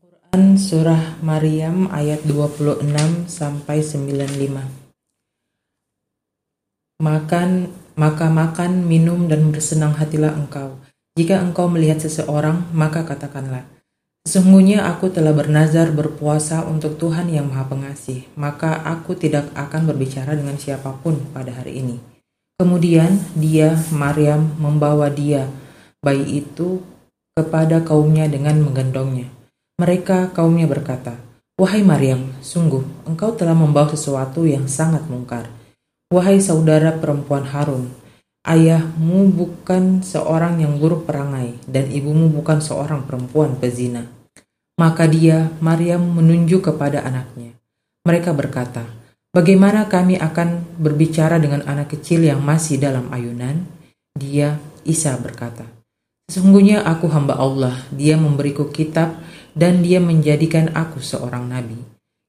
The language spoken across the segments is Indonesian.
Al-Quran Surah Maryam ayat 26 sampai 95 Makan, maka makan, minum dan bersenang hatilah engkau. Jika engkau melihat seseorang, maka katakanlah, Sesungguhnya aku telah bernazar berpuasa untuk Tuhan yang Maha Pengasih, maka aku tidak akan berbicara dengan siapa pun pada hari ini. Kemudian dia, Maryam, membawa dia, bayi itu, kepada kaumnya dengan menggendongnya. Mereka kaumnya berkata, Wahai Maryam, sungguh engkau telah membawa sesuatu yang sangat mungkar. Wahai saudara perempuan Harun, ayahmu bukan seorang yang buruk perangai dan ibumu bukan seorang perempuan pezina. Maka dia, Maryam, menunjuk kepada anaknya. Mereka berkata, Bagaimana kami akan berbicara dengan anak kecil yang masih dalam ayunan? Dia, Isa berkata, Sesungguhnya aku hamba Allah, dia memberiku kitab dan dia menjadikan aku seorang nabi.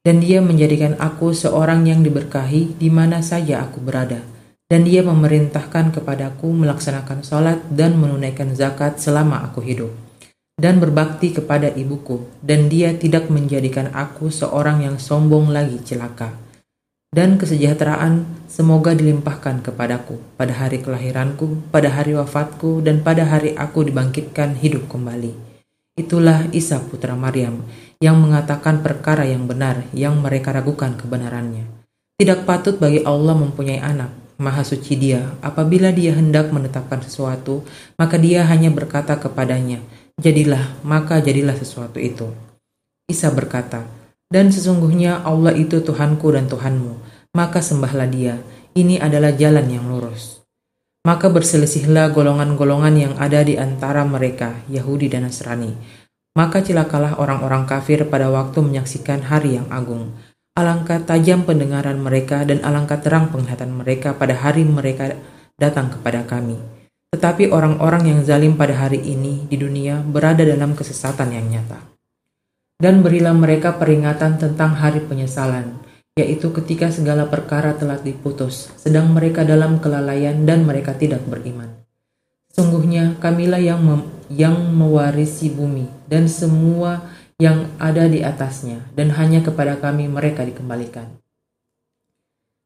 Dan dia menjadikan aku seorang yang diberkahi di mana saja aku berada. Dan dia memerintahkan kepadaku melaksanakan sholat dan menunaikan zakat selama aku hidup. Dan berbakti kepada ibuku. Dan dia tidak menjadikan aku seorang yang sombong lagi celaka dan kesejahteraan semoga dilimpahkan kepadaku pada hari kelahiranku, pada hari wafatku, dan pada hari aku dibangkitkan hidup kembali. Itulah Isa putra Maryam yang mengatakan perkara yang benar yang mereka ragukan kebenarannya. Tidak patut bagi Allah mempunyai anak, maha suci dia. Apabila dia hendak menetapkan sesuatu, maka dia hanya berkata kepadanya, jadilah, maka jadilah sesuatu itu. Isa berkata, dan sesungguhnya Allah itu Tuhanku dan Tuhanmu, maka sembahlah dia. Ini adalah jalan yang lurus. Maka berselisihlah golongan-golongan yang ada di antara mereka, Yahudi dan Nasrani. Maka cilakalah orang-orang kafir pada waktu menyaksikan hari yang agung. Alangkah tajam pendengaran mereka dan alangkah terang penglihatan mereka pada hari mereka datang kepada kami. Tetapi orang-orang yang zalim pada hari ini di dunia berada dalam kesesatan yang nyata dan berilah mereka peringatan tentang hari penyesalan, yaitu ketika segala perkara telah diputus, sedang mereka dalam kelalaian dan mereka tidak beriman. Sungguhnya kamilah yang yang mewarisi bumi dan semua yang ada di atasnya, dan hanya kepada kami mereka dikembalikan.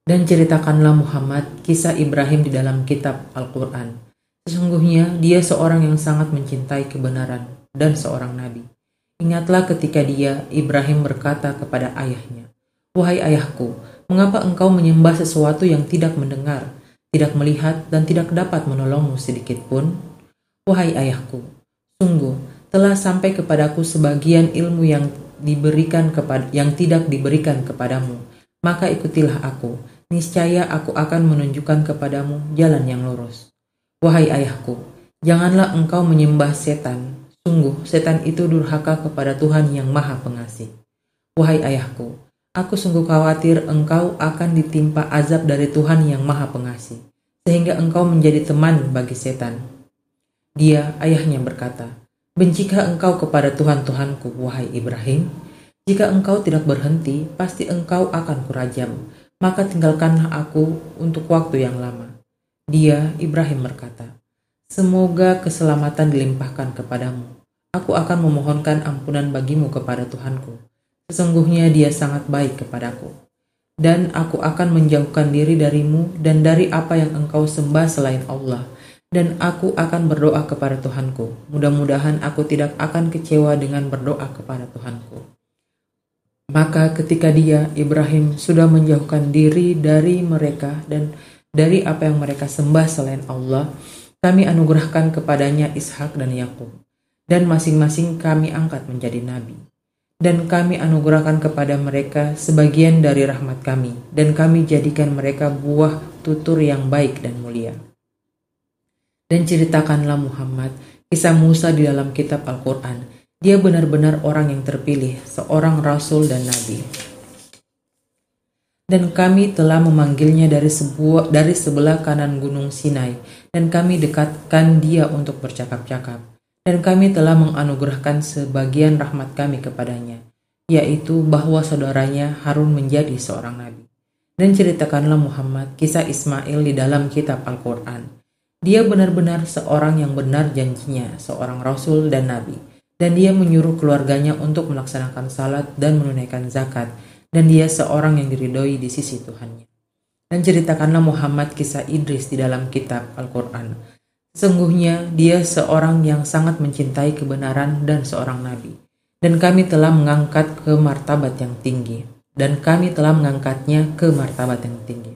Dan ceritakanlah Muhammad kisah Ibrahim di dalam kitab Al-Quran. Sesungguhnya dia seorang yang sangat mencintai kebenaran dan seorang nabi. Ingatlah ketika dia, Ibrahim berkata kepada ayahnya, Wahai ayahku, mengapa engkau menyembah sesuatu yang tidak mendengar, tidak melihat, dan tidak dapat menolongmu sedikit pun? Wahai ayahku, sungguh telah sampai kepadaku sebagian ilmu yang diberikan kepada yang tidak diberikan kepadamu. Maka ikutilah aku, niscaya aku akan menunjukkan kepadamu jalan yang lurus. Wahai ayahku, janganlah engkau menyembah setan, Sungguh, setan itu durhaka kepada Tuhan yang Maha Pengasih. Wahai ayahku, aku sungguh khawatir engkau akan ditimpa azab dari Tuhan yang Maha Pengasih, sehingga engkau menjadi teman bagi setan. Dia, ayahnya berkata, Bencikah engkau kepada Tuhan-Tuhanku, wahai Ibrahim? Jika engkau tidak berhenti, pasti engkau akan kurajam. Maka tinggalkanlah aku untuk waktu yang lama. Dia, Ibrahim berkata, Semoga keselamatan dilimpahkan kepadamu. Aku akan memohonkan ampunan bagimu kepada Tuhanku. Sesungguhnya dia sangat baik kepadaku. Dan aku akan menjauhkan diri darimu dan dari apa yang engkau sembah selain Allah. Dan aku akan berdoa kepada Tuhanku. Mudah-mudahan aku tidak akan kecewa dengan berdoa kepada Tuhanku. Maka ketika dia, Ibrahim, sudah menjauhkan diri dari mereka dan dari apa yang mereka sembah selain Allah, kami anugerahkan kepadanya Ishak dan Yakub dan masing-masing kami angkat menjadi nabi. Dan kami anugerahkan kepada mereka sebagian dari rahmat kami, dan kami jadikan mereka buah tutur yang baik dan mulia. Dan ceritakanlah Muhammad kisah Musa di dalam kitab Al-Quran. Dia benar-benar orang yang terpilih, seorang rasul dan nabi. Dan kami telah memanggilnya dari sebuah dari sebelah kanan gunung Sinai, dan kami dekatkan dia untuk bercakap-cakap dan kami telah menganugerahkan sebagian rahmat kami kepadanya, yaitu bahwa saudaranya Harun menjadi seorang nabi. Dan ceritakanlah Muhammad kisah Ismail di dalam kitab Al-Quran. Dia benar-benar seorang yang benar janjinya, seorang rasul dan nabi. Dan dia menyuruh keluarganya untuk melaksanakan salat dan menunaikan zakat, dan dia seorang yang diridhoi di sisi Tuhannya. Dan ceritakanlah Muhammad kisah Idris di dalam kitab Al-Quran. Sesungguhnya dia seorang yang sangat mencintai kebenaran dan seorang nabi. Dan kami telah mengangkat ke martabat yang tinggi. Dan kami telah mengangkatnya ke martabat yang tinggi.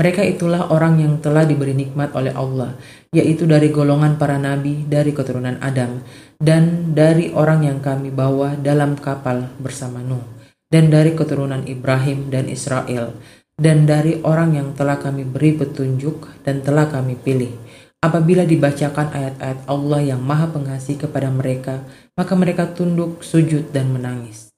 Mereka itulah orang yang telah diberi nikmat oleh Allah, yaitu dari golongan para nabi dari keturunan Adam, dan dari orang yang kami bawa dalam kapal bersama Nuh, dan dari keturunan Ibrahim dan Israel, dan dari orang yang telah kami beri petunjuk dan telah kami pilih. Apabila dibacakan ayat-ayat Allah yang Maha Pengasih kepada mereka, maka mereka tunduk, sujud, dan menangis.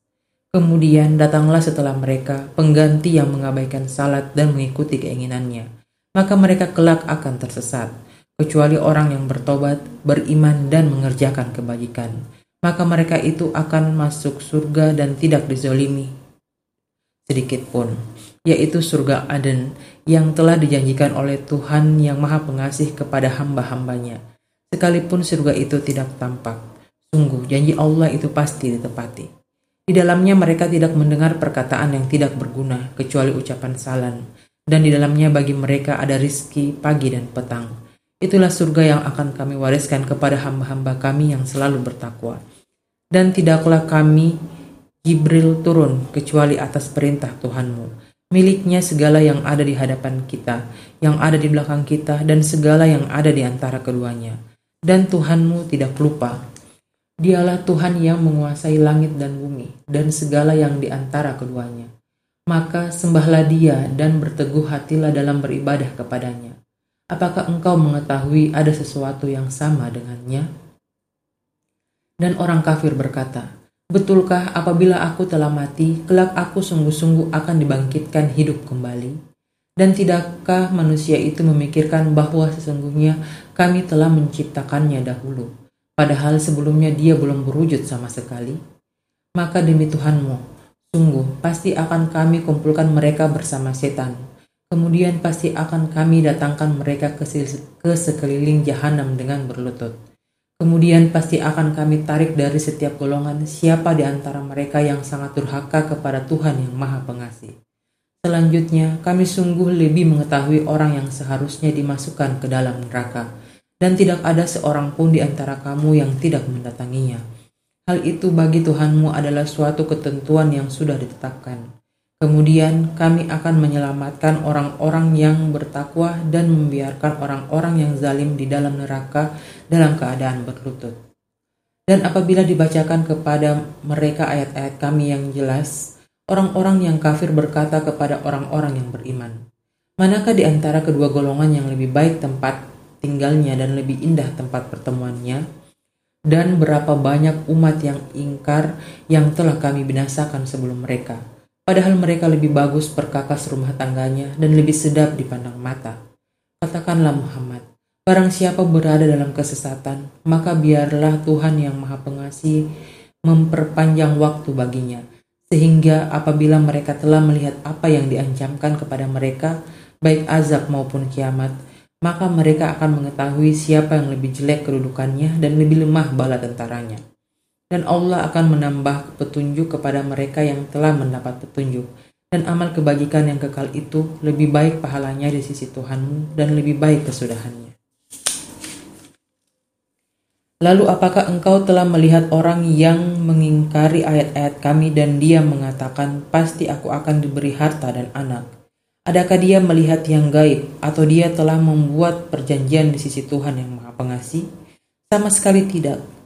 Kemudian datanglah setelah mereka pengganti yang mengabaikan salat dan mengikuti keinginannya. Maka mereka kelak akan tersesat, kecuali orang yang bertobat, beriman, dan mengerjakan kebajikan. Maka mereka itu akan masuk surga dan tidak dizolimi sedikit pun, yaitu surga Aden yang telah dijanjikan oleh Tuhan yang Maha Pengasih kepada hamba-hambanya. Sekalipun surga itu tidak tampak, sungguh janji Allah itu pasti ditepati. Di dalamnya mereka tidak mendengar perkataan yang tidak berguna kecuali ucapan salam, dan di dalamnya bagi mereka ada rizki pagi dan petang. Itulah surga yang akan kami wariskan kepada hamba-hamba kami yang selalu bertakwa. Dan tidaklah kami Jibril turun kecuali atas perintah Tuhanmu. Miliknya segala yang ada di hadapan kita, yang ada di belakang kita, dan segala yang ada di antara keduanya. Dan Tuhanmu tidak lupa Dialah Tuhan yang menguasai langit dan bumi dan segala yang di antara keduanya. Maka sembahlah dia dan berteguh hatilah dalam beribadah kepadanya. Apakah engkau mengetahui ada sesuatu yang sama dengannya? Dan orang kafir berkata, Betulkah apabila aku telah mati, kelak aku sungguh-sungguh akan dibangkitkan hidup kembali? Dan tidakkah manusia itu memikirkan bahwa sesungguhnya kami telah menciptakannya dahulu? padahal sebelumnya dia belum berwujud sama sekali? Maka demi Tuhanmu, sungguh pasti akan kami kumpulkan mereka bersama setan. Kemudian pasti akan kami datangkan mereka ke, ke sekeliling jahanam dengan berlutut. Kemudian pasti akan kami tarik dari setiap golongan siapa di antara mereka yang sangat durhaka kepada Tuhan yang Maha Pengasih. Selanjutnya, kami sungguh lebih mengetahui orang yang seharusnya dimasukkan ke dalam neraka dan tidak ada seorang pun di antara kamu yang tidak mendatanginya. Hal itu bagi Tuhanmu adalah suatu ketentuan yang sudah ditetapkan. Kemudian kami akan menyelamatkan orang-orang yang bertakwa dan membiarkan orang-orang yang zalim di dalam neraka dalam keadaan berlutut. Dan apabila dibacakan kepada mereka ayat-ayat kami yang jelas, orang-orang yang kafir berkata kepada orang-orang yang beriman, Manakah di antara kedua golongan yang lebih baik tempat tinggalnya dan lebih indah tempat pertemuannya, dan berapa banyak umat yang ingkar yang telah kami binasakan sebelum mereka. Padahal mereka lebih bagus perkakas rumah tangganya dan lebih sedap dipandang mata. Katakanlah Muhammad, barang siapa berada dalam kesesatan, maka biarlah Tuhan yang maha pengasih memperpanjang waktu baginya, sehingga apabila mereka telah melihat apa yang diancamkan kepada mereka, baik azab maupun kiamat, maka mereka akan mengetahui siapa yang lebih jelek kedudukannya dan lebih lemah bala tentaranya. Dan Allah akan menambah petunjuk kepada mereka yang telah mendapat petunjuk. Dan amal kebajikan yang kekal itu lebih baik pahalanya di sisi Tuhanmu dan lebih baik kesudahannya. Lalu apakah engkau telah melihat orang yang mengingkari ayat-ayat kami dan dia mengatakan pasti aku akan diberi harta dan anak? Adakah dia melihat yang gaib atau dia telah membuat perjanjian di sisi Tuhan yang Maha Pengasih? Sama sekali tidak.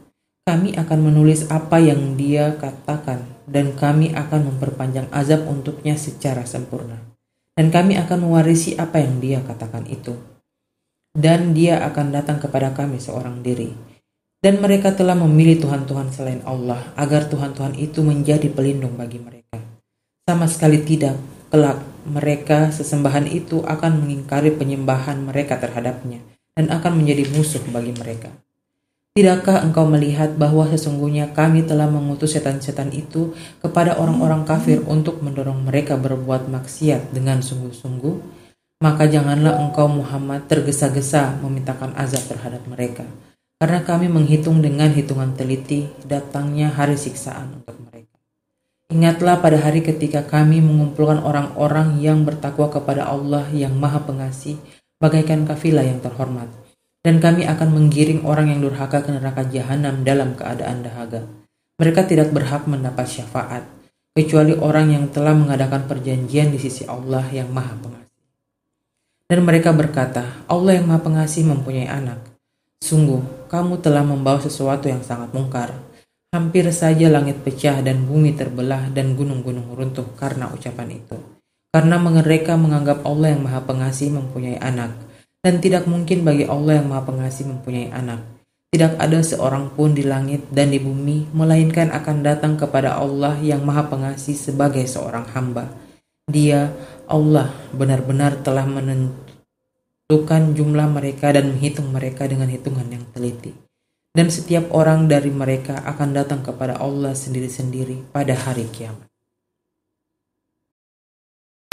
Kami akan menulis apa yang dia katakan dan kami akan memperpanjang azab untuknya secara sempurna. Dan kami akan mewarisi apa yang dia katakan itu. Dan dia akan datang kepada kami seorang diri. Dan mereka telah memilih Tuhan-Tuhan selain Allah agar Tuhan-Tuhan itu menjadi pelindung bagi mereka. Sama sekali tidak, kelak mereka sesembahan itu akan mengingkari penyembahan mereka terhadapnya dan akan menjadi musuh bagi mereka. Tidakkah engkau melihat bahwa sesungguhnya kami telah mengutus setan-setan itu kepada orang-orang kafir untuk mendorong mereka berbuat maksiat dengan sungguh-sungguh? Maka janganlah engkau Muhammad tergesa-gesa memintakan azab terhadap mereka. karena kami menghitung dengan hitungan teliti datangnya hari siksaan untuk mereka. Ingatlah pada hari ketika kami mengumpulkan orang-orang yang bertakwa kepada Allah yang Maha Pengasih, bagaikan kafilah yang terhormat, dan kami akan menggiring orang yang durhaka ke neraka jahanam dalam keadaan dahaga. Mereka tidak berhak mendapat syafaat, kecuali orang yang telah mengadakan perjanjian di sisi Allah yang Maha Pengasih. Dan mereka berkata, Allah yang Maha Pengasih mempunyai anak. Sungguh, kamu telah membawa sesuatu yang sangat mungkar. Hampir saja langit pecah dan bumi terbelah dan gunung-gunung runtuh karena ucapan itu. Karena mereka menganggap Allah yang maha pengasih mempunyai anak. Dan tidak mungkin bagi Allah yang maha pengasih mempunyai anak. Tidak ada seorang pun di langit dan di bumi, melainkan akan datang kepada Allah yang maha pengasih sebagai seorang hamba. Dia, Allah, benar-benar telah menentukan jumlah mereka dan menghitung mereka dengan hitungan yang teliti. Dan setiap orang dari mereka akan datang kepada Allah sendiri-sendiri pada hari kiamat.